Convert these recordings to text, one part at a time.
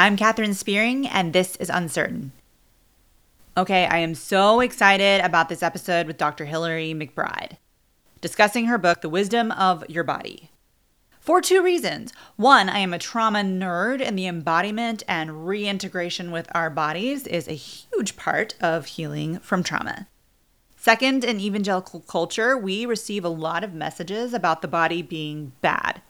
I'm Katherine Spearing, and this is Uncertain. Okay, I am so excited about this episode with Dr. Hillary McBride, discussing her book, The Wisdom of Your Body. For two reasons. One, I am a trauma nerd, and the embodiment and reintegration with our bodies is a huge part of healing from trauma. Second, in evangelical culture, we receive a lot of messages about the body being bad.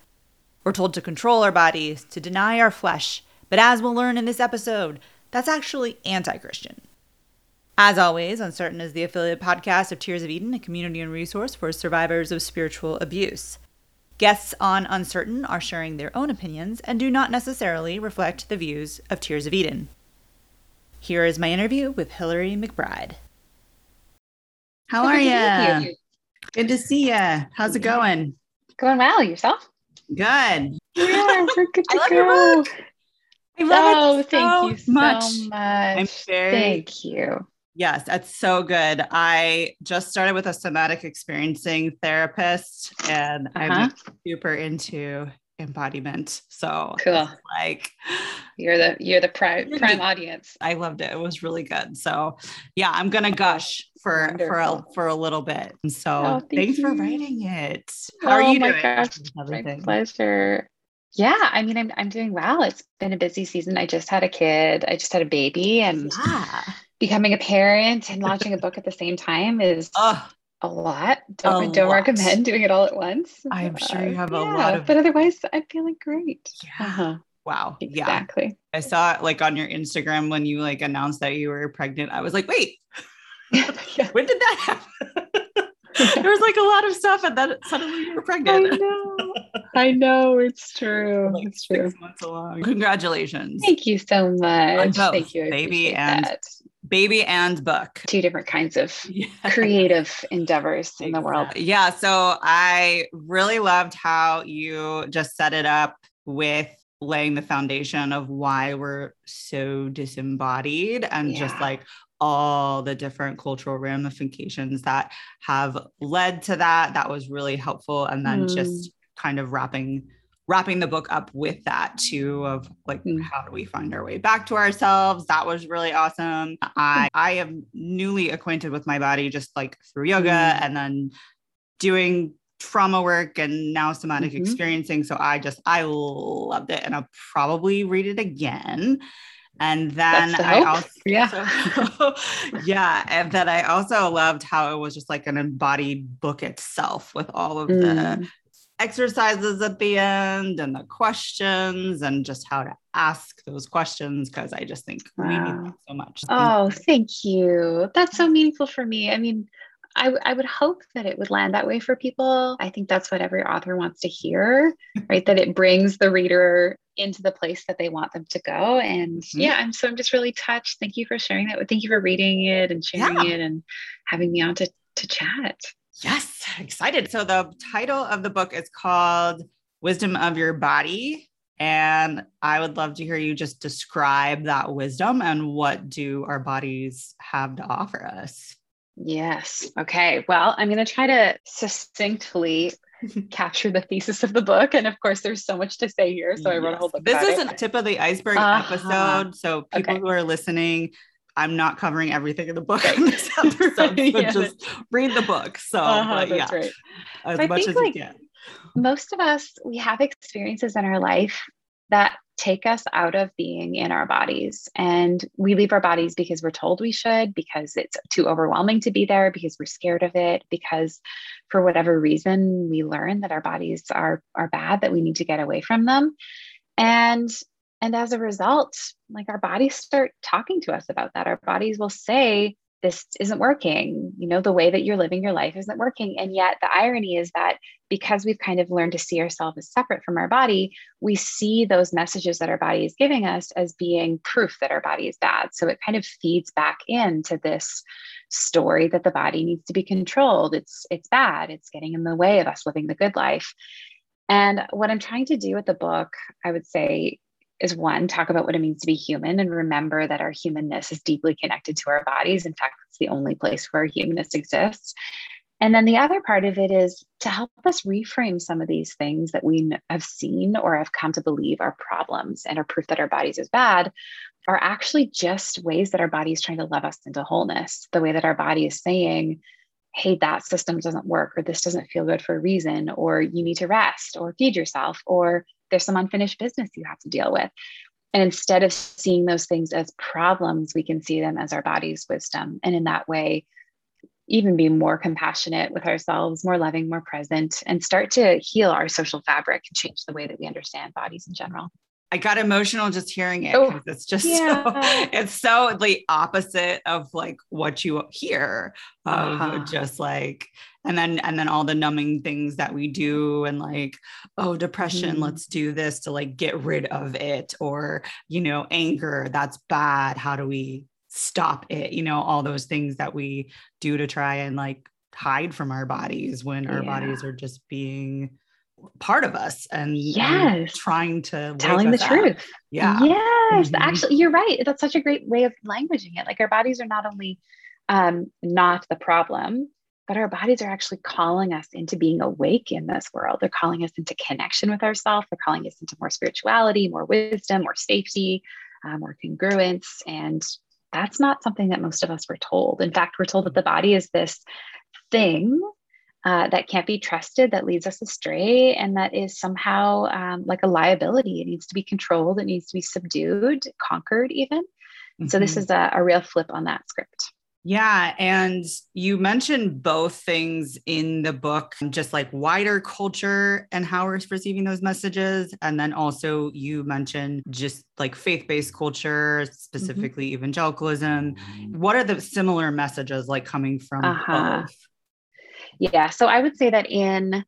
We're told to control our bodies, to deny our flesh, but as we'll learn in this episode, that's actually anti Christian. As always, Uncertain is the affiliate podcast of Tears of Eden, a community and resource for survivors of spiritual abuse. Guests on Uncertain are sharing their own opinions and do not necessarily reflect the views of Tears of Eden. Here is my interview with Hillary McBride. How are you? you? Good to see you. How's it going? Going well. Yourself? Good. Yeah, we're good to I love go. your book. I love oh, it so thank you much. so much. I'm very Thank you. Yes, that's so good. I just started with a somatic experiencing therapist and Uh-huh. I'm super into embodiment. So Cool. like You're the you're the prime prime audience. I loved it. It was really good. So yeah, I'm gonna gush for for a, for a little bit. And so Oh, thank thanks for writing it. How are oh you my doing? gosh, my pleasure. Yeah, I mean, I'm I'm doing well. It's been a busy season. I just had a kid. I just had a baby, and Yeah. becoming a parent and launching a book at the same time is Oh, a lot. Don't A don't lot. recommend doing it all at once. I'm sure you Uh, have a yeah, lot of- but otherwise, I'm feeling great. yeah. Uh-huh. Wow. Yeah. Exactly. I saw it like on your Instagram when you like announced that you were pregnant. I was like, wait, when did that happen? there was like a lot of stuff, and then suddenly you were pregnant. I know. I know. It's true. like It's true. months along. Congratulations, Thank you so much. Thank you. I baby and- that. baby and book. two different kinds of Yeah. creative endeavors in the world. Yeah. So I really loved how you just set it up with laying the foundation of why we're so disembodied and just like all the different cultural ramifications that have led to that. That was really helpful. And then Mm. just kind of wrapping wrapping the book up with that too of like Mm. how do we find our way back to ourselves that was really awesome i i am newly acquainted with my body just like through yoga Mm. and then doing trauma work and now somatic Mhm. experiencing so i just i loved it and i'll probably read it again and then the i also Yeah. yeah and then i also loved how it was just like an embodied book itself with all of the Mm. exercises at the end and the questions and just how to ask those questions because I just think we need Wow. that so much. Oh, thank you. That's so meaningful for me. I mean, I, w- I would hope that it would land that way for people. I think that's what every author wants to hear, right? that it brings the reader into the place that they want them to go. And Mhm. yeah, I'm so I'm just really touched. Thank you for sharing that. Thank you for reading it and sharing Yeah. it and having me on to, to chat. Yes, excited. So the title of the book is called Wisdom of Your Body. And I would love to hear you just describe that wisdom and what do our bodies have to offer us. Yes. Okay. Well, I'm going to try to succinctly capture the thesis of the book. And of course, there's so much to say here. So I wrote a whole book. This is it. a tip of the iceberg Uh-huh. episode. So people Okay. who are listening, I'm not covering everything in the book Right. in this episode. So Yeah. just read the book. So Uh-huh, but yeah, right. as So much think, as like, you can. Most of us, we have experiences in our life that take us out of being in our bodies. And we leave our bodies because we're told we should, because it's too overwhelming to be there, because we're scared of it, because for whatever reason, we learn that our bodies are, are bad, that we need to get away from them. And and as a result, like our bodies start talking to us about that. Our bodies will say, this isn't working. You know, the way that you're living your life isn't working. And yet, the irony is that because we've kind of learned to see ourselves as separate from our body, we see those messages that our body is giving us as being proof that our body is bad. So it kind of feeds back into this story that the body needs to be controlled. It's it's bad. It's getting in the way of us living the good life. And what I'm trying to do with the book, I would say, is one, talk about what it means to be human and remember that our humanness is deeply connected to our bodies. In fact, it's the only place where humanness exists. And then the other part of it is to help us reframe some of these things that we have seen or have come to believe are problems and are proof that our bodies is bad are actually just ways that our body is trying to love us into wholeness. The way that our body is saying, hey, that system doesn't work, or this doesn't feel good for a reason, or you need to rest or feed yourself, or there's some unfinished business you have to deal with. And instead of seeing those things as problems, we can see them as our body's wisdom. And in that way, even be more compassionate with ourselves, more loving, more present, and start to heal our social fabric and change the way that we understand bodies in general. I got emotional just hearing it. Oh, it's just yeah. so, it's so the opposite of like what you hear of uh-huh. just like, and then, and then all the numbing things that we do and like, oh, depression, mm. let's do this to like get rid of it or, you know, anger, that's bad. How do we stop it? You know, all those things that we do to try and like hide from our bodies when our yeah. bodies are just being part of us and yes. and trying to telling the truth. Yeah. Yes. Mm-hmm. actually you're right. That's such a great way of languaging it. Like our bodies are not only um, not the problem but our bodies are actually calling us into being awake in this world. They're calling us into connection with ourselves they're calling us into more spirituality more wisdom more safety uh, more congruence. And that's not something that most of us were told. In fact we're told that the body is this thing uh, that can't be trusted, that leads us astray, and that is somehow um, like a liability. It needs to be controlled, it needs to be subdued, conquered, even. Mm-hmm. So, this mm-hmm. is a, a real flip on that script. Yeah. And you mentioned both things in the book, just like wider culture and how we're receiving those messages. And then also you mentioned just like faith based culture, specifically mm-hmm. evangelicalism. What are the similar messages like coming from uh-huh. both? Yeah. So I would say that in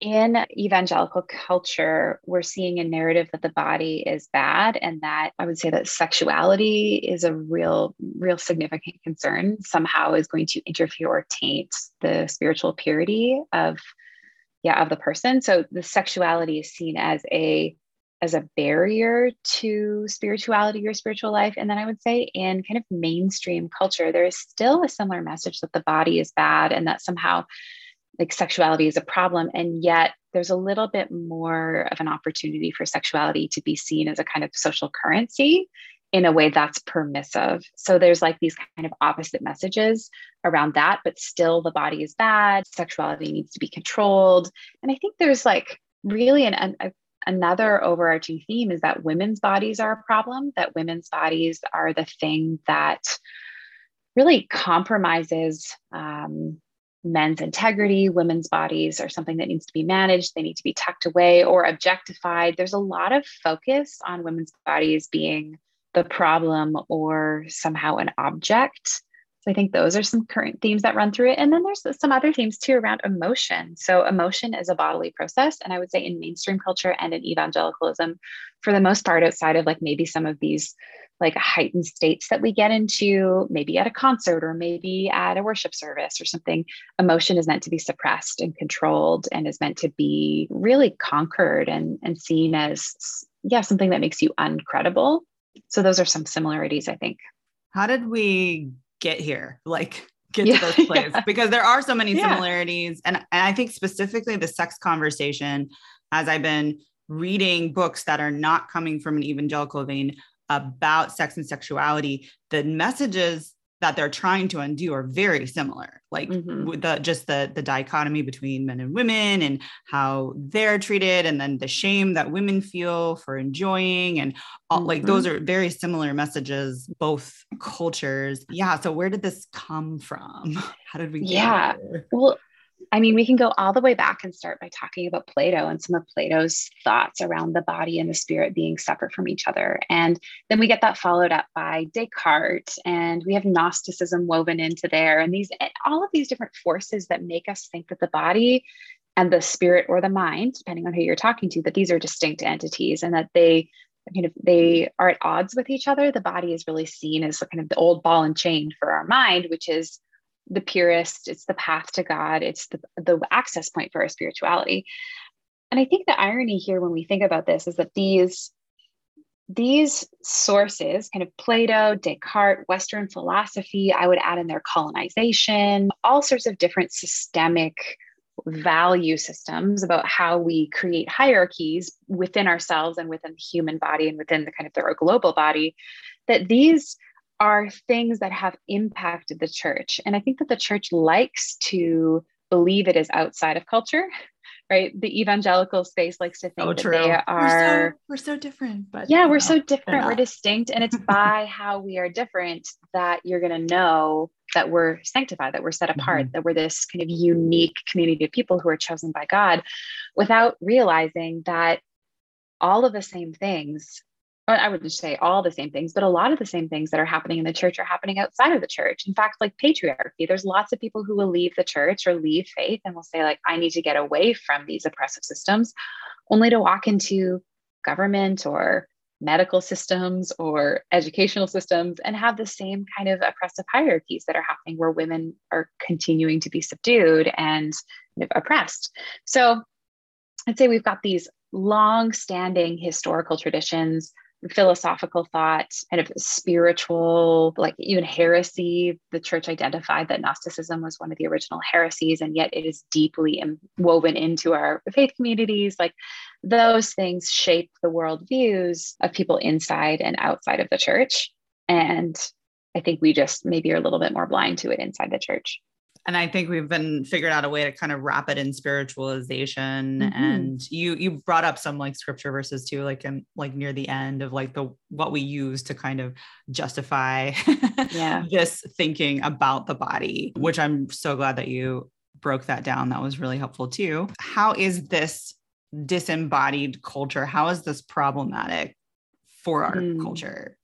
in evangelical culture, we're seeing a narrative that the body is bad, and that I would say that sexuality is a real, real significant concern. Somehow is going to interfere or taint the spiritual purity of, yeah, of the person. So the sexuality is seen as a as a barrier to spirituality or spiritual life. And then I would say in kind of mainstream culture, there is still a similar message that the body is bad and that somehow like sexuality is a problem. And yet there's a little bit more of an opportunity for sexuality to be seen as a kind of social currency in a way that's permissive. So there's like these kind of opposite messages around that, but still the body is bad, sexuality needs to be controlled. And I think there's like really an, a another overarching theme is that women's bodies are a problem, that women's bodies are the thing that really compromises um, men's integrity. Women's bodies are something that needs to be managed, they need to be tucked away or objectified. There's a lot of focus on women's bodies being the problem or somehow an object. So I think those are some current themes that run through it. And then there's some other themes too around emotion. So emotion is a bodily process. And I would say in mainstream culture and in evangelicalism, for the most part, outside of like maybe some of these like heightened states that we get into, maybe at a concert or maybe at a worship service or something, emotion is meant to be suppressed and controlled and is meant to be really conquered and, and seen as, yeah, something that makes you uncredible. So those are some similarities, I think. How did we get here like get yeah, to this place yeah. because there are so many similarities and, and i think specifically the sex conversation as i've been reading books that are not coming from an evangelical vein about sex and sexuality the messages that they're trying to undo are very similar like mm-hmm. with the just the the dichotomy between men and women and how they're treated and then the shame that women feel for enjoying and all, mm-hmm. like those are very similar messages both cultures yeah so where did this come from how did we yeah well I mean, we can go all the way back and start by talking about Plato and some of Plato's thoughts around the body and the spirit being separate from each other. And then we get that followed up by Descartes, and we have Gnosticism woven into there, and these eh, all of these different forces that make us think that the body and the spirit or the mind, depending on who you're talking to, that these are distinct entities and that they kind of they are at odds with each other. The body is really seen as kind of the old ball and chain for our mind, which is the purest, it's the path to God, it's the, the access point for our spirituality. And I think the irony here when we think about this is that these these sources, kind of Plato, Descartes, Western philosophy, I would add in their colonization, all sorts of different systemic value systems about how we create hierarchies within ourselves and within the human body and within the kind of the global body, that these are things that have impacted the church. And I think that the church likes to believe it is outside of culture right? The evangelical space likes to think oh, that true. they are we're so, we're so, different, but yeah, we're so different. We're distinct, and it's by how we are different that you're going to know that we're sanctified, that we're set apart, mm-hmm. that we're this kind of unique community of people who are chosen by God, without realizing that all of the same things I wouldn't say all the same things, but a lot of the same things that are happening in the church are happening outside of the church. In fact, like patriarchy, there's lots of people who will leave the church or leave faith and will say, like, I need to get away from these oppressive systems, only to walk into government or medical systems or educational systems and have the same kind of oppressive hierarchies that are happening where women are continuing to be subdued and oppressed. So I'd say we've got these long standing historical traditions philosophical thought, kind of spiritual, like even heresy. The church identified that Gnosticism was one of the original heresies, and yet it is deeply woven into our faith communities. Like those things shape the worldviews of people inside and outside of the church. And I think we just maybe are a little bit more blind to it inside the church and i think we've been figured out a way to kind of wrap it in spiritualization. Mm-hmm. and you you brought up some like scripture verses too like in like near the end of like the what we use to kind of justify yeah. this thinking about the body which i'm so glad that you broke that down. That was really helpful too. How is this disembodied culture how is this problematic for our mm. culture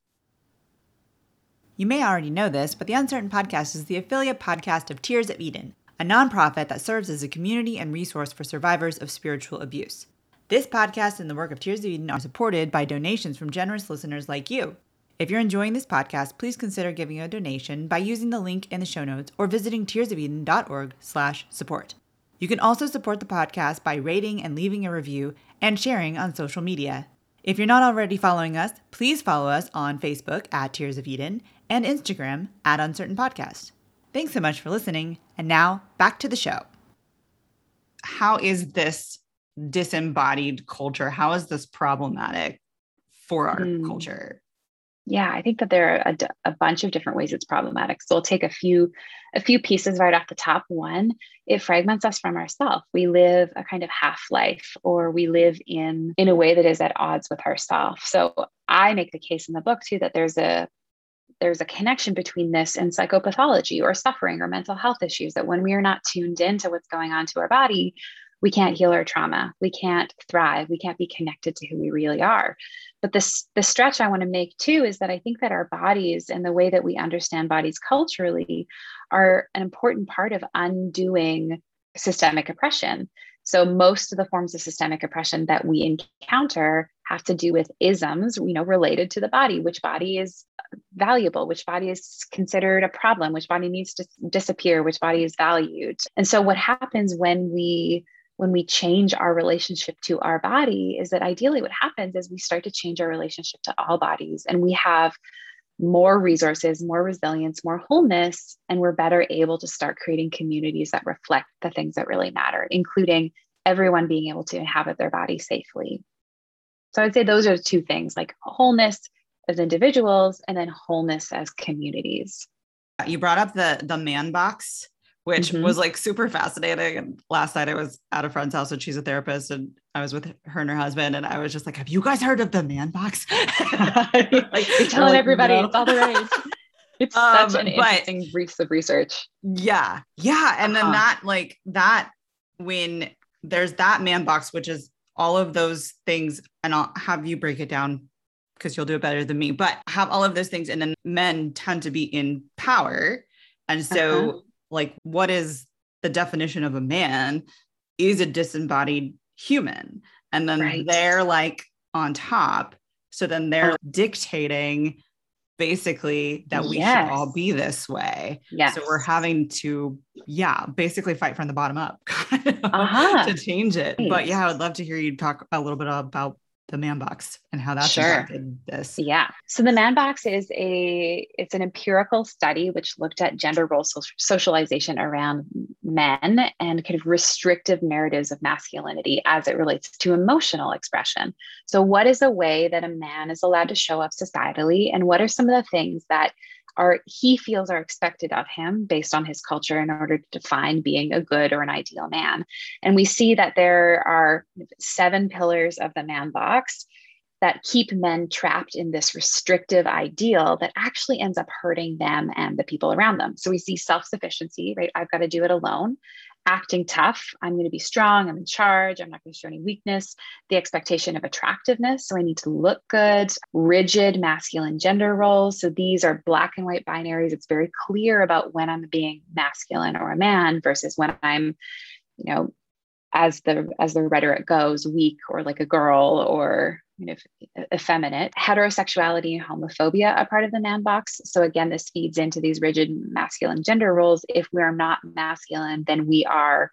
you may already know this, but the Uncertain Podcast is the affiliate podcast of Tears of Eden, a nonprofit that serves as a community and resource for survivors of spiritual abuse. This podcast and the work of Tears of Eden are supported by donations from generous listeners like you. If you're enjoying this podcast, please consider giving a donation by using the link in the show notes or visiting tearsofeden.org/support. You can also support the podcast by rating and leaving a review and sharing on social media. If you're not already following us, please follow us on Facebook at Tears of Eden and Instagram at Uncertain Podcast. Thanks so much for listening. And now back to the show. How is this disembodied culture? How is this problematic for our mm. culture? Yeah, I think that there are a, a, bunch of different ways it's problematic. So we'll take a few a few pieces right off the top. One, it fragments us from ourselves. We live a kind of half life, or we live in in a way that is at odds with ourself. So I make the case in the book too that there's a there's a connection between this and psychopathology or suffering or mental health issues that when we are not tuned into what's going on to our body we can't heal our trauma. We can't thrive. We can't be connected to who we really are. But this the stretch i want to make too is that i think that our bodies and the way that we understand bodies culturally are an important part of undoing systemic oppression. So most of the forms of systemic oppression that we encounter have to do with isms, you know, related to the body, which body is valuable, which body is considered a problem, which body needs to disappear, which body is valued. And so what happens when we when we change our relationship to our body is that ideally what happens is we start to change our relationship to all bodies and we have more resources, more resilience, more wholeness, and we're better able to start creating communities that reflect the things that really matter, including everyone being able to inhabit their body safely. So I'd say those are two things like wholeness as individuals and then wholeness as communities. You brought up the the man box which mm-hmm. was like super fascinating. And last night I was at a friend's house and she's a therapist and I was with her and her husband and I was just like, have you guys heard of the man box? like, You're telling like, everybody no. it's all the rage. It's um, such an interesting briefs of research. Yeah. Yeah. And uh-huh. then that like that when there's that man box, which is all of those things, and I'll have you break it down because you'll do it better than me, but have all of those things. And then men tend to be in power. And so uh-huh like what is the definition of a man is a disembodied human and then right. they're like on top so then they're uh-huh. dictating basically that we yes. should all be this way yes. so we're having to yeah basically fight from the bottom up uh-huh. to change it right. but yeah i would love to hear you talk a little bit about the man box and how that's Sure. impacted this. Yeah. So the man box is a it's an empirical study which looked at gender role so- socialization around men and kind of restrictive narratives of masculinity as it relates to emotional expression. So what is a way that a man is allowed to show up societally and what are some of the things that are he feels are expected of him based on his culture in order to define being a good or an ideal man. And we see that there are seven pillars of the man box that keep men trapped in this restrictive ideal that actually ends up hurting them and the people around them. So we see self sufficiency, right? I've got to do it alone. Acting tough. I'm going to be strong. I'm in charge. I'm not going to show any weakness. The expectation of attractiveness. So I need to look good. Rigid masculine gender roles. So these are black and white binaries. It's very clear about when I'm being masculine or a man versus when I'm, you know, as the as the rhetoric goes, weak or like a girl or you know effeminate. Heterosexuality and homophobia are part of the man box. So again, this feeds into these rigid masculine gender roles. If we're not masculine, then we are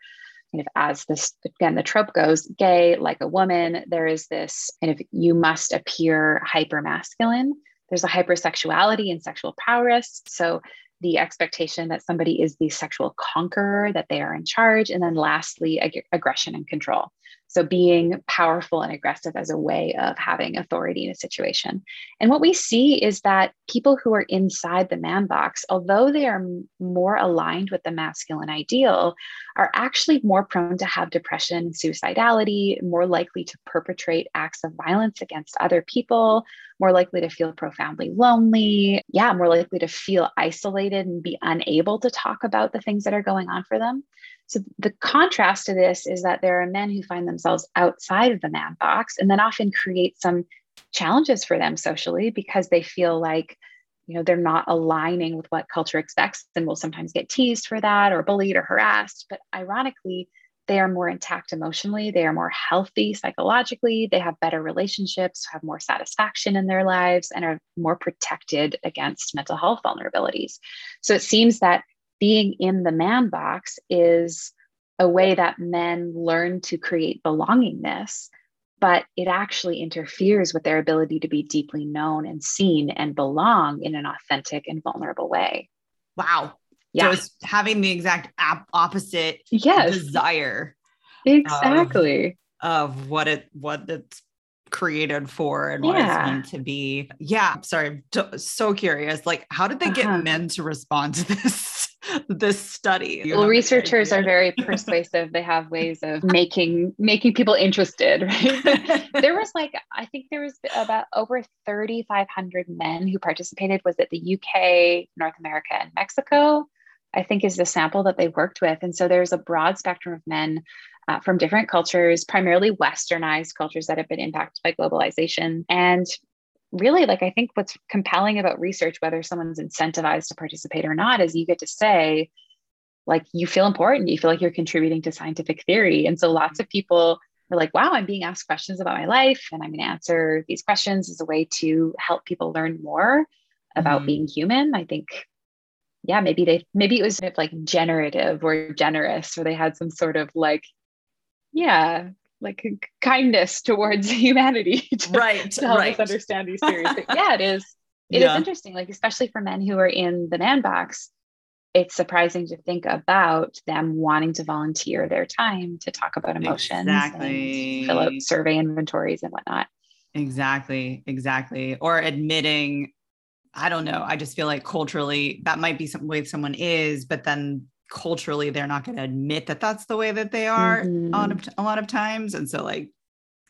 kind of as this again the trope goes gay like a woman there is this kind of you must appear hyper masculine there's a hypersexuality and sexual prowess so the expectation that somebody is the sexual conqueror, that they are in charge. And then lastly, ag- aggression and control. So being powerful and aggressive as a way of having authority in a situation. And what we see is that people who are inside the man box, although they are more aligned with the masculine ideal, are actually more prone to have depression, suicidality, more likely to perpetrate acts of violence against other people, more likely to feel profoundly lonely. Yeah, more likely to feel isolated and be unable to talk about the things that are going on for them. So, the contrast to this is that there are men who find themselves outside of the man box and then often create some challenges for them socially because they feel like you know they're not aligning with what culture expects and will sometimes get teased for that or bullied or harassed. But ironically they are more intact emotionally they are more healthy psychologically they have better relationships have more satisfaction in their lives and are more protected against mental health vulnerabilities. So it seems that being in the man box is a way that men learn to create belongingness but it actually interferes with their ability to be deeply known and seen and belong in an authentic and vulnerable way. Wow. Yeah. So it's having the exact opposite yes, desire exactly. of what it what it's created for and what Yeah. it's meant to be. Yeah. Sorry. t- So curious. Like, how did they get Uh-huh. men to respond to this this study? You well, researchers are very persuasive. They have ways of making making people interested, right? there was like I think there was about over 3,500 men who participated. Was it the UK, North America, and Mexico? I think is the sample that they worked with, and so there's a broad spectrum of men uh, from different cultures, primarily Westernized cultures that have been impacted by globalization, and really like i think what's compelling about research whether someone's incentivized to participate or not is you get to say like you feel important. You feel like you're contributing to scientific theory. And so lots of people are like wow i'm being asked questions about my life and i'm going to answer these questions as a way to help people learn more about Mhm. being human. I think yeah maybe they maybe it was like generative or generous or they had some sort of like yeah like kindness towards humanity to, right. to help right. us understand these theories but yeah it is It is yeah. interesting like especially for men who are in the man box it's surprising to think about them wanting to volunteer their time to talk about emotions Exactly. and fill out survey inventories and whatnot Exactly. Exactly. Or admitting, I don't know. I just feel like culturally that might be some way someone is, but then culturally they're not going to admit that that's the way that they are Mhm. on a, a lot of times. And so, like,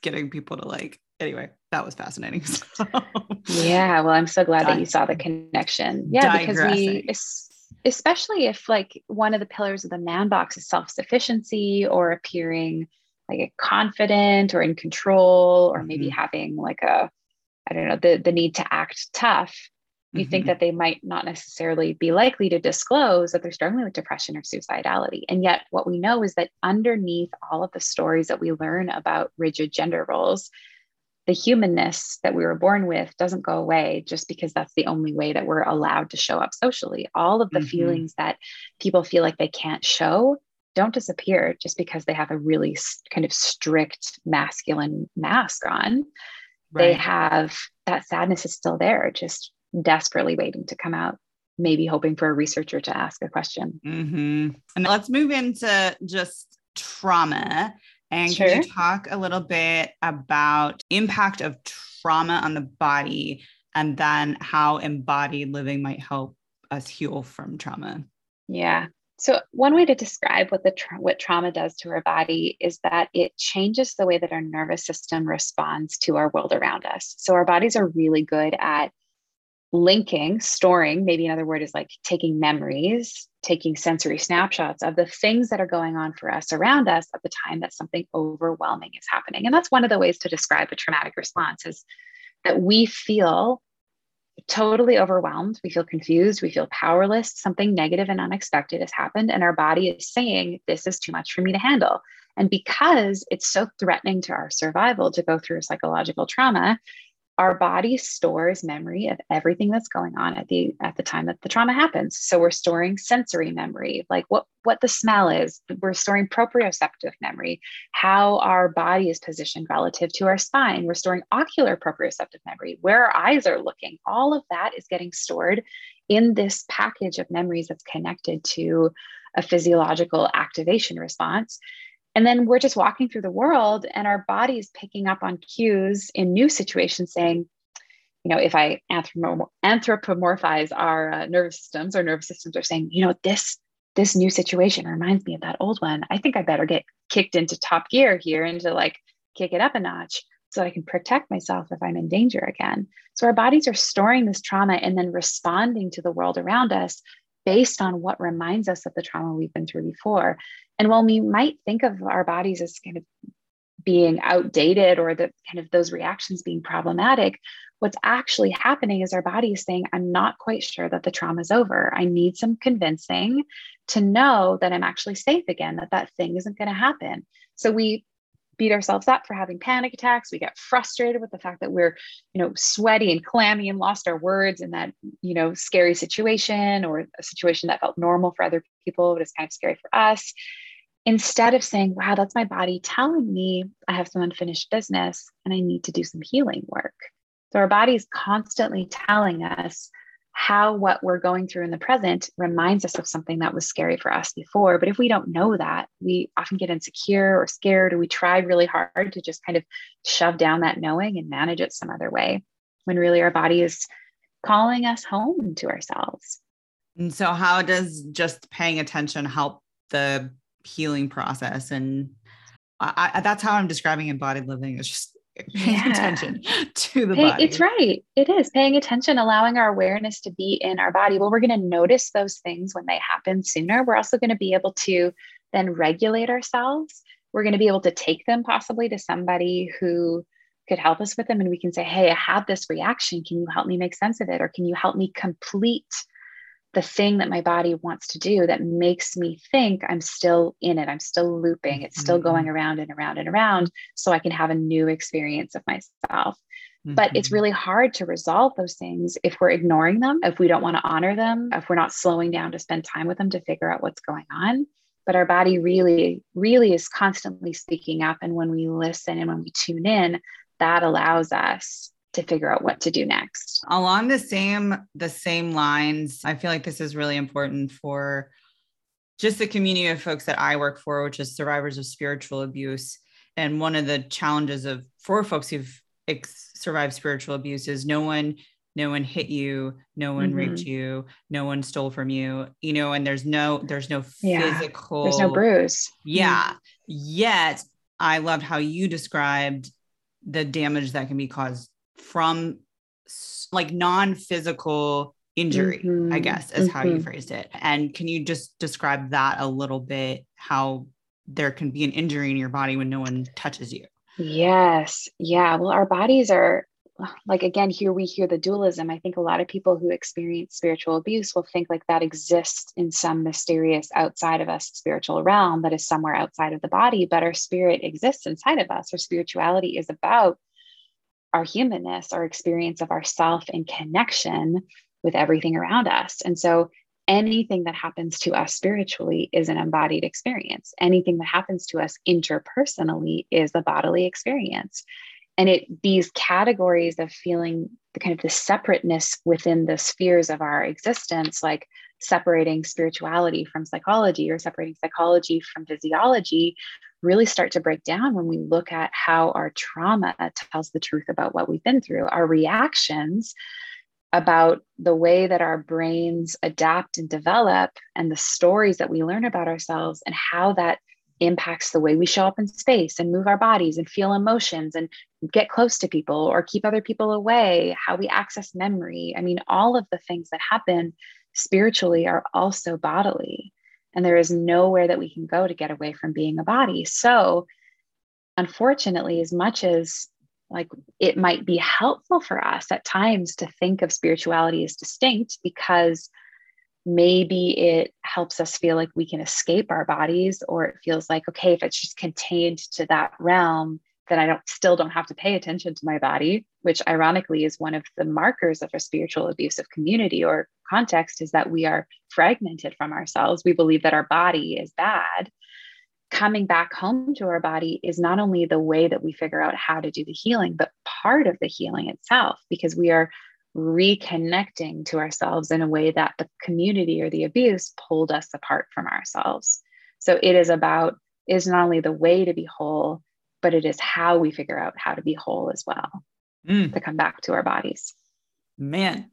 getting people to like, anyway, that was fascinating. So, Yeah, well, I'm so glad that you saw the connection. Yeah, because we, especially if like one of the pillars of the man box is self sufficiency or appearing like confident or in control, or maybe Mhm. having like a, I don't know, the the need to act tough. You think Mhm. that they might not necessarily be likely to disclose that they're struggling with depression or suicidality. And yet, what we know is that underneath all of the stories that we learn about rigid gender roles, the humanness that we were born with doesn't go away just because that's the only way that we're allowed to show up socially. All of the Mhm. feelings that people feel like they can't show don't disappear just because they have a really kind of strict masculine mask on. Right. They have that sadness is still there, just desperately waiting to come out, maybe hoping for a researcher to ask a question. Mm-hmm. And let's move into just trauma. And sure. can you talk a little bit about impact of trauma on the body and then how embodied living might help us heal from trauma? Yeah. So one way to describe what the tra- what trauma does to our body is that it changes the way that our nervous system responds to our world around us. So our bodies are really good at linking, storing, maybe another word is like taking memories, taking sensory snapshots of the things that are going on for us around us at the time that something overwhelming is happening. And that's one of the ways to describe a traumatic response is that we feel totally overwhelmed. We feel confused. We feel powerless. Something negative and unexpected has happened. And our body is saying, This is too much for me to handle. And because it's so threatening to our survival to go through psychological trauma, our body stores memory of everything that's going on at the at the time that the trauma happens. So we're storing sensory memory like what what the smell is. We're storing proprioceptive memory how our body is positioned relative to our spine. We're storing ocular proprioceptive memory where our eyes are looking. All of that is getting stored in this package of memories that's connected to a physiological activation response and then we're just walking through the world and our body is picking up on cues in new situations saying, you know, if I anthropomorphize our uh, nervous systems, our nervous systems are saying, you know, this this new situation reminds me of that old one. I think I better get kicked into top gear here and to like kick it up a notch so I can protect myself if I'm in danger again. So our bodies are storing this trauma and then responding to the world around us based on what reminds us of the trauma we've been through before. And while we might think of our bodies as kind of being outdated or the kind of those reactions being problematic, what's actually happening is our body is saying, I'm not quite sure that the trauma is over. I need some convincing to know that I'm actually safe again, that that thing isn't going to happen. So we beat ourselves up for having panic attacks. We get frustrated with the fact that we're you know sweaty and clammy and lost our words in that you know scary situation or a situation that felt normal for other people but it's kind of scary for us. Instead of saying wow that's my body telling me i have some unfinished business and i need to do some healing work. So our body is constantly telling us how what we're going through in the present reminds us of something that was scary for us before. But if we don't know that, we often get insecure or scared, or we try really hard to just kind of shove down that knowing and manage it some other way when really our body is calling us home to ourselves. And so, how does just paying attention help the healing process? And I, I, that's how I'm describing embodied living. It's just paying yeah. attention to the Pay, body. It's right. It is paying attention, allowing our awareness to be in our body. Well, we're going to notice those things when they happen sooner. We're also going to be able to then regulate ourselves. We're going to be able to take them possibly to somebody who could help us with them. And we can say, Hey, I had this reaction. Can you help me make sense of it? Or can you help me complete the thing that my body wants to do that makes me think I'm still in it. I'm still looping. It's still mm-hmm. going around and around and around so I can have a new experience of myself. Mm-hmm. But it's mm-hmm. really hard to resolve those things if we're ignoring them, if we don't want to honor them, if we're not slowing down to spend time with them to figure out what's going on. But our body really, really is constantly speaking up. And when we listen and when we tune in, that allows us to figure out what to do next. Along the same the same lines, I feel like this is really important for just the community of folks that I work for, which is survivors of spiritual abuse. And one of the challenges of for folks who've ex- survived spiritual abuse is no one no one hit you no one mm-hmm. raped you no one stole from you you know and there's no there's no yeah. physical there's no bruise yeah mm-hmm. yet i loved how you described the damage that can be caused from like non-physical injury mm-hmm. i guess is mm-hmm. how you mm-hmm. phrased it and can you just describe that a little bit how there can be an injury in your body when no one touches you yes yeah well our bodies are like again here we hear the dualism i think a lot of people who experience spiritual abuse will think like that exists in some mysterious outside of us spiritual realm that is somewhere outside of the body but our spirit exists inside of us our spirituality is about our humanness, our experience of ourself in connection with everything around us. And so anything that happens to us spiritually is an embodied experience. Anything that happens to us interpersonally is a bodily experience. And it these categories of feeling the kind of the separateness within the spheres of our existence, like separating spirituality from psychology or separating psychology from physiology, really start to break down when we look at how our trauma tells the truth about what we've been through. Our reactions about the way that our brains adapt and develop and the stories that we learn about ourselves and how that impacts the way we show up in space and move our bodies and feel emotions and get close to people or keep other people away, how we access memory. I mean, all of the things that happen spiritually are also bodily. And there is nowhere that we can go to get away from being a body. So, unfortunately, as much as like it might be helpful for us at times to think of spirituality as distinct because maybe it helps us feel like we can escape our bodies or it feels like okay if it's just contained to that realm then i don't still don't have to pay attention to my body which ironically is one of the markers of a spiritual abusive community or context is that we are fragmented from ourselves we believe that our body is bad coming back home to our body is not only the way that we figure out how to do the healing, but part of the healing itself, because we are reconnecting to ourselves in a way that the community or the abuse pulled us apart from ourselves. So it is about, is not only the way to be whole, but it is how we figure out how to be whole as well mm. to come back to our bodies. Man.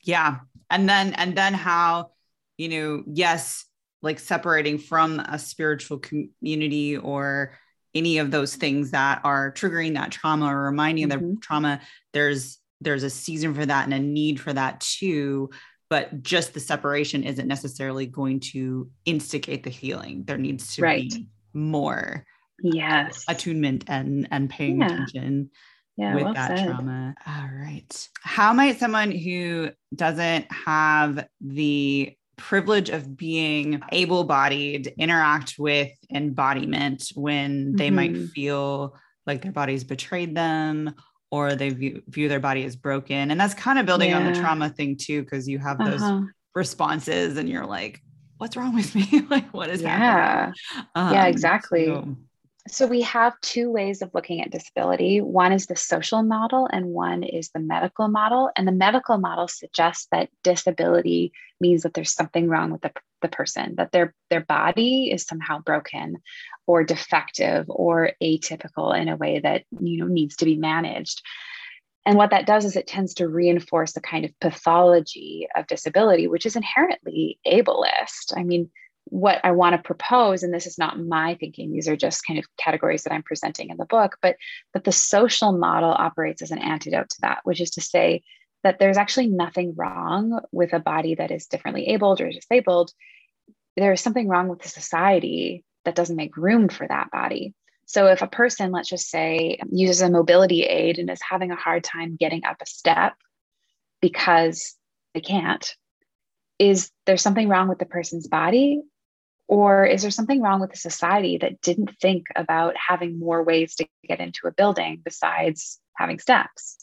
Yeah. And then, and then how, you know, yes, like separating from a spiritual community or any of those things that are triggering that trauma or reminding mm-hmm. the trauma there's there's a season for that and a need for that too but just the separation isn't necessarily going to instigate the healing there needs to right. be more yes attunement and and paying yeah. attention yeah, with well that said. trauma all right how might someone who doesn't have the privilege of being able bodied interact with embodiment when they mm-hmm. might feel like their bodies betrayed them or they view, view their body as broken. And that's kind of building yeah. on the trauma thing too, because you have those uh-huh. responses and you're like, what's wrong with me? like, what is yeah. happening? Um, yeah, exactly. So, so we have two ways of looking at disability. One is the social model, and one is the medical model. And the medical model suggests that disability means that there's something wrong with the, the person, that their, their body is somehow broken or defective or atypical in a way that you know needs to be managed. And what that does is it tends to reinforce the kind of pathology of disability, which is inherently ableist. I mean, what I want to propose, and this is not my thinking, these are just kind of categories that I'm presenting in the book, but that the social model operates as an antidote to that, which is to say that there's actually nothing wrong with a body that is differently abled or disabled. There is something wrong with the society that doesn't make room for that body. So if a person, let's just say, uses a mobility aid and is having a hard time getting up a step because they can't, is there something wrong with the person's body or is there something wrong with the society that didn't think about having more ways to get into a building besides having steps?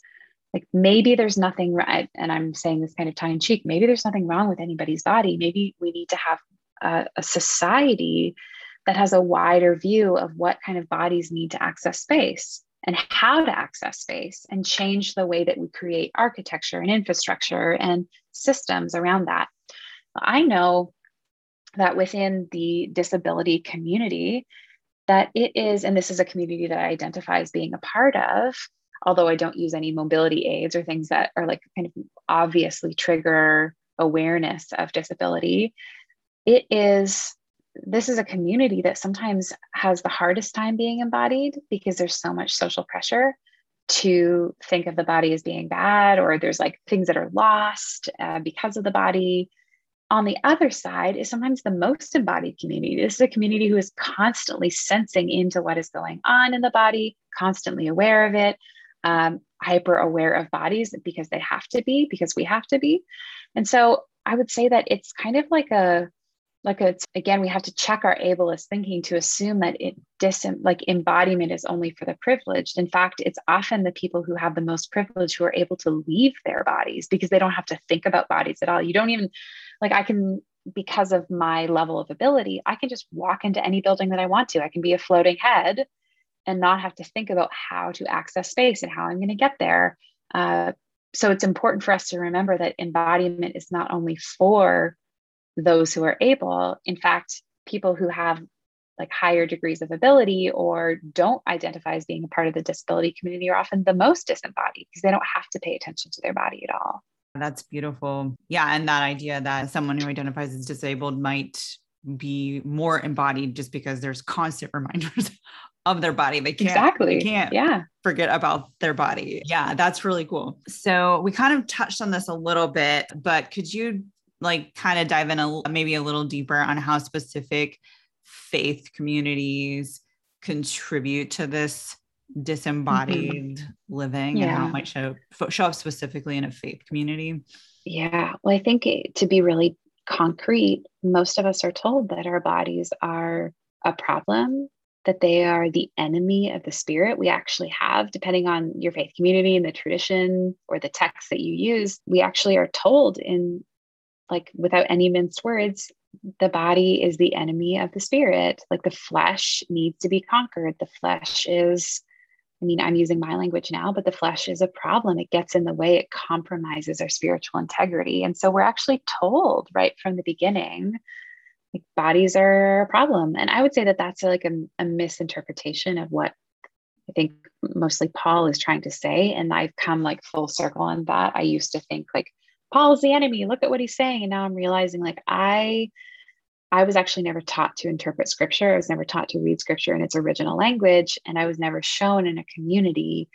Like maybe there's nothing right, and I'm saying this kind of tongue in cheek, maybe there's nothing wrong with anybody's body. Maybe we need to have a, a society that has a wider view of what kind of bodies need to access space and how to access space and change the way that we create architecture and infrastructure and systems around that. I know that within the disability community that it is and this is a community that i identify as being a part of although i don't use any mobility aids or things that are like kind of obviously trigger awareness of disability it is this is a community that sometimes has the hardest time being embodied because there's so much social pressure to think of the body as being bad or there's like things that are lost uh, because of the body on the other side is sometimes the most embodied community. This is a community who is constantly sensing into what is going on in the body, constantly aware of it, um, hyper aware of bodies because they have to be, because we have to be. And so I would say that it's kind of like a like it's again we have to check our ableist thinking to assume that it dis like embodiment is only for the privileged. In fact it's often the people who have the most privilege who are able to leave their bodies because they don't have to think about bodies at all. You don't even like i can because of my level of ability i can just walk into any building that i want to. I can be a floating head and not have to think about how to access space and how i'm going to get there. Uh, so it's important for us to remember that embodiment is not only for those who are able. In fact, people who have like higher degrees of ability or don't identify as being a part of the disability community are often the most disembodied because they don't have to pay attention to their body at all. That's beautiful. Yeah. And that idea that someone who identifies as disabled might be more embodied just because there's constant reminders of their body. They can't exactly they can't yeah forget about their body. Yeah, that's really cool. So we kind of touched on this a little bit, but could you like kind of dive in a maybe a little deeper on how specific faith communities contribute to this disembodied mm-hmm. living yeah. and how it might show show up specifically in a faith community yeah well i think it, to be really concrete most of us are told that our bodies are a problem that they are the enemy of the spirit we actually have depending on your faith community and the tradition or the text that you use we actually are told in like without any minced words, the body is the enemy of the spirit. Like the flesh needs to be conquered. The flesh is, I mean, I'm using my language now, but the flesh is a problem. It gets in the way, it compromises our spiritual integrity. And so we're actually told right from the beginning like bodies are a problem. And I would say that that's like a, a misinterpretation of what I think mostly Paul is trying to say. And I've come like full circle on that. I used to think like Paul's the enemy. Look at what he's saying. And now I'm realizing like I I was actually never taught to interpret scripture. I was never taught to read scripture in its original language. And I was never shown in a community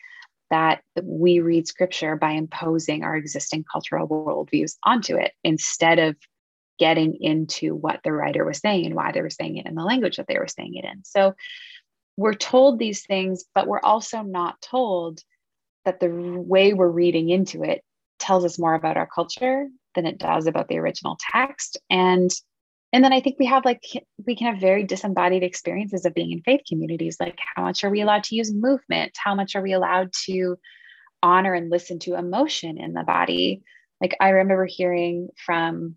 that we read scripture by imposing our existing cultural worldviews onto it instead of getting into what the writer was saying and why they were saying it in the language that they were saying it in. So we're told these things, but we're also not told that the way we're reading into it tells us more about our culture than it does about the original text. And and then i think we have like we can have very disembodied experiences of being in faith communities like how much are we allowed to use movement? How much are we allowed to honor and listen to emotion in the body? Like i remember hearing from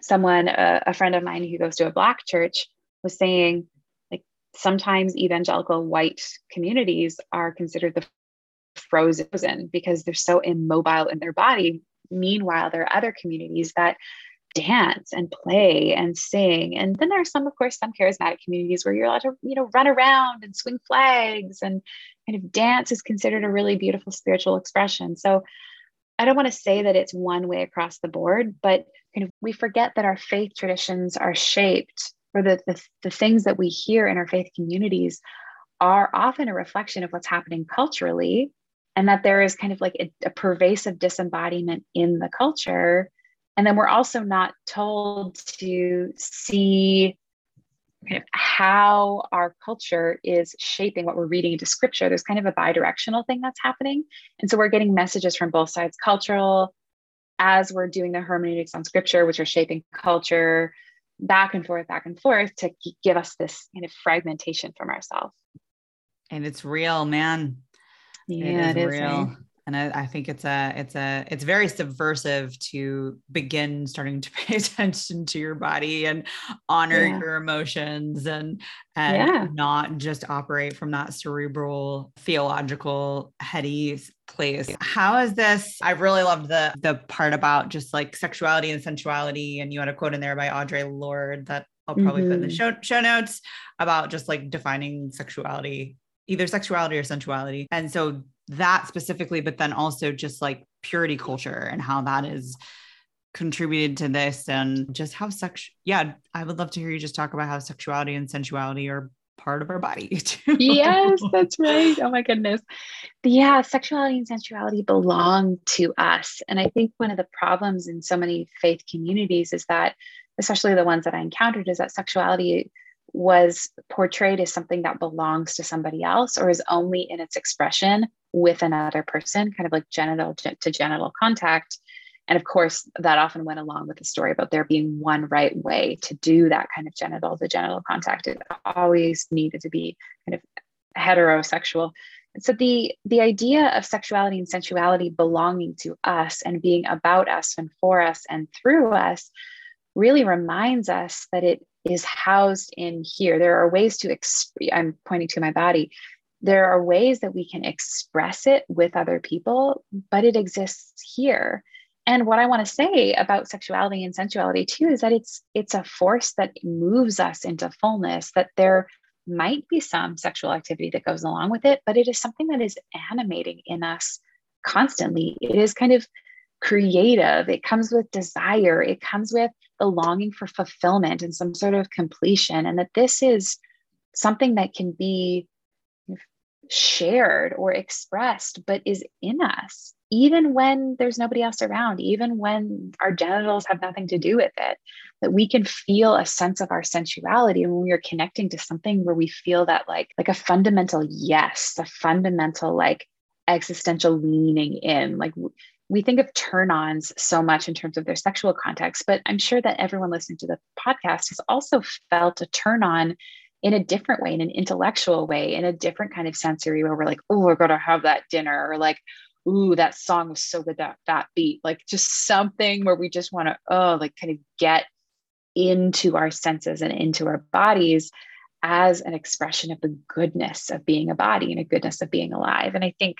someone a, a friend of mine who goes to a black church was saying like sometimes evangelical white communities are considered the frozen because they're so immobile in their body. Meanwhile, there are other communities that dance and play and sing. And then there are some, of course, some charismatic communities where you're allowed to, you know, run around and swing flags and kind of dance is considered a really beautiful spiritual expression. So I don't want to say that it's one way across the board, but kind of we forget that our faith traditions are shaped or the, the, the things that we hear in our faith communities are often a reflection of what's happening culturally and that there is kind of like a, a pervasive disembodiment in the culture. And then we're also not told to see kind of how our culture is shaping what we're reading into scripture. There's kind of a bi-directional thing that's happening. And so we're getting messages from both sides cultural as we're doing the hermeneutics on scripture which are shaping culture back and forth back and forth to give us this kind of fragmentation from ourselves. And it's real man yeah, it is, it is real. Right? And I, I, think it's a it's a it's very subversive to begin starting to pay attention to your body and honor yeah. your emotions and and yeah. not just operate from that cerebral theological heady place. How is this? I really loved the the part about just like sexuality and sensuality. And you had a quote in there by Audre Lorde that I'll probably mm-hmm. put in the mm-hmm. show, show notes about just like defining sexuality either sexuality or sensuality. And so that specifically, but then also just like purity culture and how that is contributed to this and just how sex yeah i would love to hear you just talk about how sexuality and sensuality are part of our body too. yes that's right oh my goodness yeah sexuality and sensuality belong to us and i think one of the problems in so many faith communities is that especially the ones that i encountered is that sexuality was portrayed as something that belongs to somebody else or is only in its expression with another person, kind of like genital to genital contact. And of course, that often went along with the story about there being one right way to do that kind of genital, the genital contact. It always needed to be kind of heterosexual. So the the idea of sexuality and sensuality belonging to us and being about us and for us and through us really reminds us that it is housed in here. There are ways to exp- I'm pointing to my body. There are ways that we can express it with other people, but it exists here. And what I want to say about sexuality and sensuality too is that it's it's a force that moves us into fullness, that there might be some sexual activity that goes along with it, but it is something that is animating in us constantly. It is kind of creative, it comes with desire, it comes with the longing for fulfillment and some sort of completion, and that this is something that can be shared or expressed, but is in us, even when there's nobody else around, even when our genitals have nothing to do with it, that we can feel a sense of our sensuality. When we are connecting to something where we feel that like, like a fundamental yes, a fundamental like existential leaning in, like we think of turn ons so much in terms of their sexual context, but I'm sure that everyone listening to the podcast has also felt a turn on in a different way, in an intellectual way, in a different kind of sensory where we're like, oh, we're going to have that dinner, or like, ooh, that song was so good, that that beat, like just something where we just want to, oh, like kind of get into our senses and into our bodies as an expression of the goodness of being a body and a goodness of being alive. And I think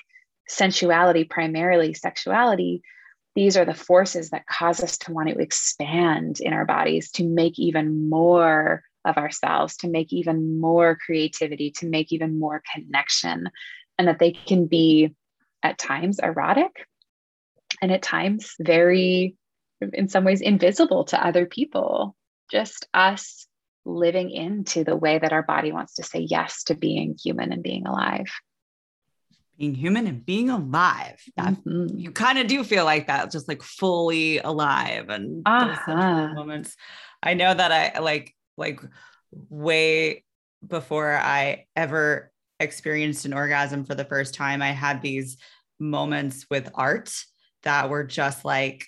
sensuality, primarily sexuality, these are the forces that cause us to want to expand in our bodies, to make even more of ourselves, to make even more creativity, to make even more connection, and that they can be at times erotic and at times very, in some ways, invisible to other people. Just us living into the way that our body wants to say yes to being human and being alive being human and being alive. Mm-hmm. You kind of do feel like that, just like fully alive and uh-huh. moments. I know that I like like way before I ever experienced an orgasm for the first time, I had these moments with art that were just like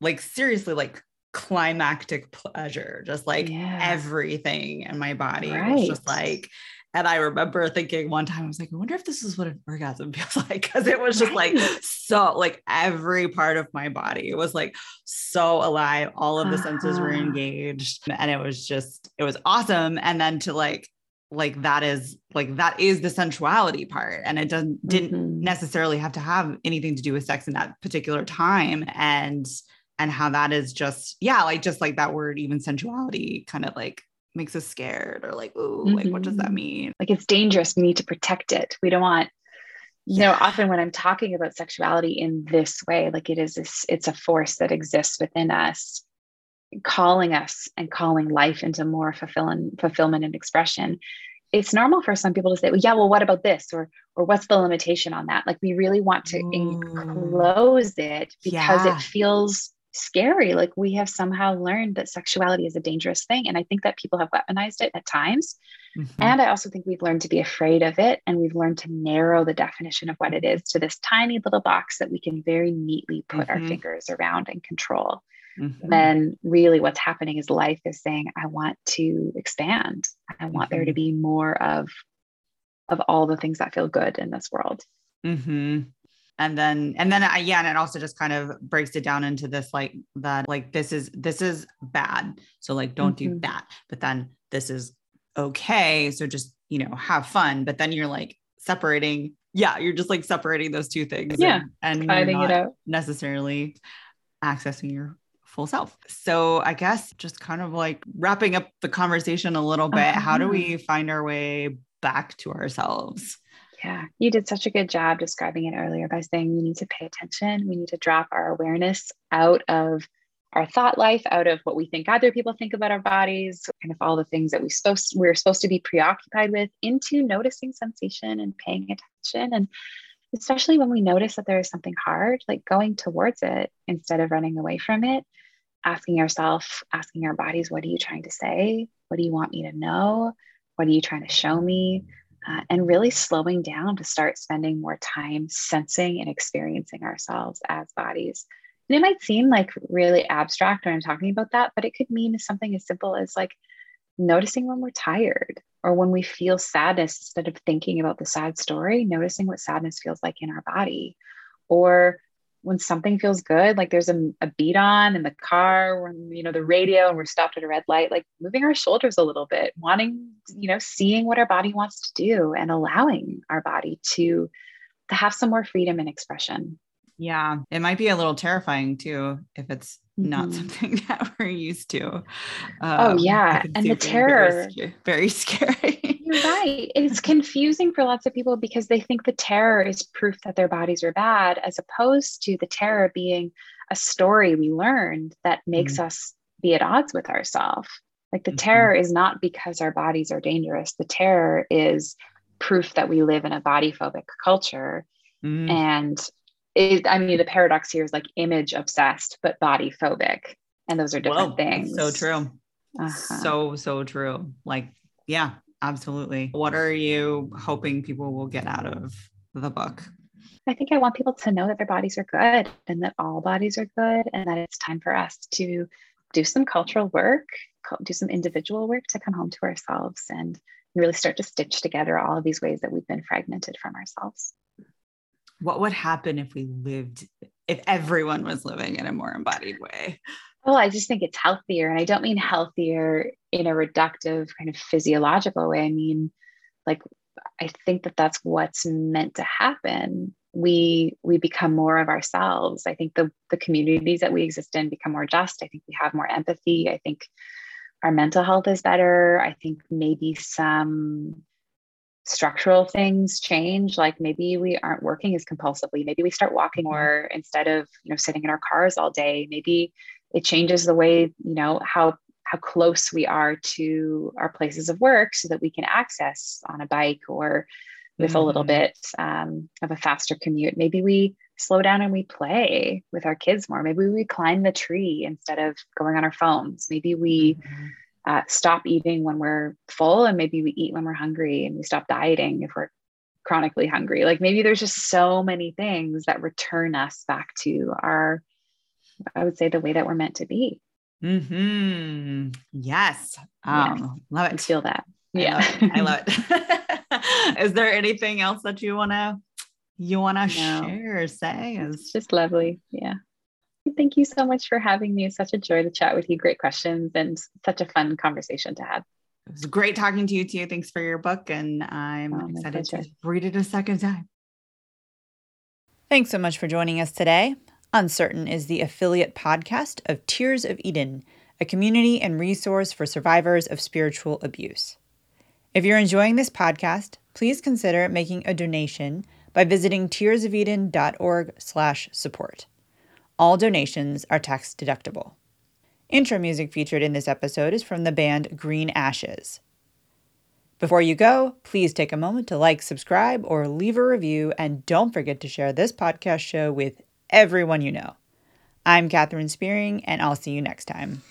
like seriously like climactic pleasure just like yeah. everything in my body right. was just like and I remember thinking one time, I was like, I wonder if this is what an orgasm feels like. Cause it was just like so, like every part of my body it was like so alive. All of the uh-huh. senses were uh-huh. engaged. And it was just, it was awesome. And then to like, like that is like that is the sensuality part and it doesn't didn't mm-hmm. necessarily have to have anything to do with sex in that particular time and and how that is just yeah like just like that word even sensuality kind of like makes us scared or like, ooh, mm-hmm. like what does that mm-hmm. mean? Like it's dangerous. We need to protect it. We don't want, you know, often when I'm talking about sexuality in this way, like it is this, it's a force that exists within us, calling us and calling life into more fulfillment, fulfillment and expression. It's normal for some people to say, well, yeah, well, what about this? Or or what's the limitation on that? Like we really want to Ooh. enclose it because yeah. it feels scary. Like we have somehow learned that sexuality is a dangerous thing. And I think that people have weaponized it at times. Mm-hmm. And I also think we've learned to be afraid of it and we've learned to narrow the definition of what it is to this tiny little box that we can very neatly put mm-hmm. our fingers around and control. Mm-hmm. Then, really, what's happening is life is saying, I want to expand. I want there to mm-hmm. be more of, of all the things that feel good in this world. Mm-hmm and then and then I, yeah and it also just kind of breaks it down into this like that like this is this is bad so like don't mm-hmm. do that but then this is okay so just you know have fun but then you're like separating yeah you're just like separating those two things yeah and, and you're not necessarily accessing your full self so i guess just kind of like wrapping up the conversation a little bit uh-huh. how do we uh-huh. find our way back to ourselves yeah, you did such a good job describing it earlier by saying we need to pay attention. We need to drop our awareness out of our thought life, out of what we think other people think about our bodies, kind of all the things that we supposed we're supposed to be preoccupied with, into noticing sensation and paying attention. And especially when we notice that there is something hard, like going towards it instead of running away from it, asking ourselves, asking our bodies, what are you trying to say? What do you want me to know? What are you trying to show me? Uh, and really slowing down to start spending more time sensing and experiencing ourselves as bodies And it might seem like really abstract when I'm talking about that, but it could mean something as simple as like noticing when we're tired or when we feel sadness instead of thinking about the sad story, noticing what sadness feels like in our body. Or when something feels good, like there's a, a beat on in the car, when you know the radio, and we're stopped at a red light, like moving our shoulders a little bit, wanting, you know, seeing what our body wants to do and allowing our body to to have some more freedom and expression. Yeah, it might be a little terrifying too if it's mm-hmm. not something that we're used to. Oh, um, oh yeah, and the terror very, very scary. You're right. It's confusing for lots of people because they think the terror is proof that their bodies are bad, as opposed to the terror being a story we learned that makes mm-hmm. us be at odds with ourselves. Like the mm-hmm. terror is not because our bodies are dangerous. The terror is proof that we live in a body phobic culture. Mm. And it, I mean, the paradox here is like image obsessed, but body phobic. And those are different Whoa, things. So true. Uh-huh. So, so true. Like, yeah, absolutely. What are you hoping people will get out of the book? I think I want people to know that their bodies are good and that all bodies are good and that it's time for us to do some cultural work, do some individual work to come home to ourselves and really start to stitch together all of these ways that we've been fragmented from ourselves. What would happen if we lived, if everyone was living in a more embodied way? Well, I just think it's healthier. And I don't mean healthier in a reductive kind of physiological way. I mean, like, I think that that's what's meant to happen. We we become more of ourselves. I think the the communities that we exist in become more just. I think we have more empathy. I think our mental health is better. I think maybe some structural things change like maybe we aren't working as compulsively maybe we start walking mm-hmm. more instead of you know sitting in our cars all day maybe it changes the way you know how how close we are to our places of work so that we can access on a bike or with mm-hmm. a little mm-hmm. bit um, of a faster commute maybe we slow down and we play with our kids more. Maybe we climb the tree instead of going on our phones. Maybe we mm-hmm. uh, stop eating when we're full and maybe we eat when we're hungry and we stop dieting if we're chronically hungry. Like maybe there's just so many things that return us back to our, I would say, the way that we're meant to be. Hmm. Yes. Um, yes. Love it. I feel that. Yeah. I love it. I love it. Is there anything else that you want to you want to no. share say it's just lovely yeah thank you so much for having me it's such a joy to chat with you great questions and such a fun conversation to have it was great talking to you too thanks for your book and i'm oh, excited to read it a second time thanks so much for joining us today uncertain is the affiliate podcast of tears of eden a community and resource for survivors of spiritual abuse if you're enjoying this podcast please consider making a donation by visiting tearsofeden.org/support. All donations are tax deductible. Intro music featured in this episode is from the band Green Ashes. Before you go, please take a moment to like, subscribe, or leave a review, and don't forget to share this podcast show with everyone you know. I'm Katherine Spearing, and I'll see you next time.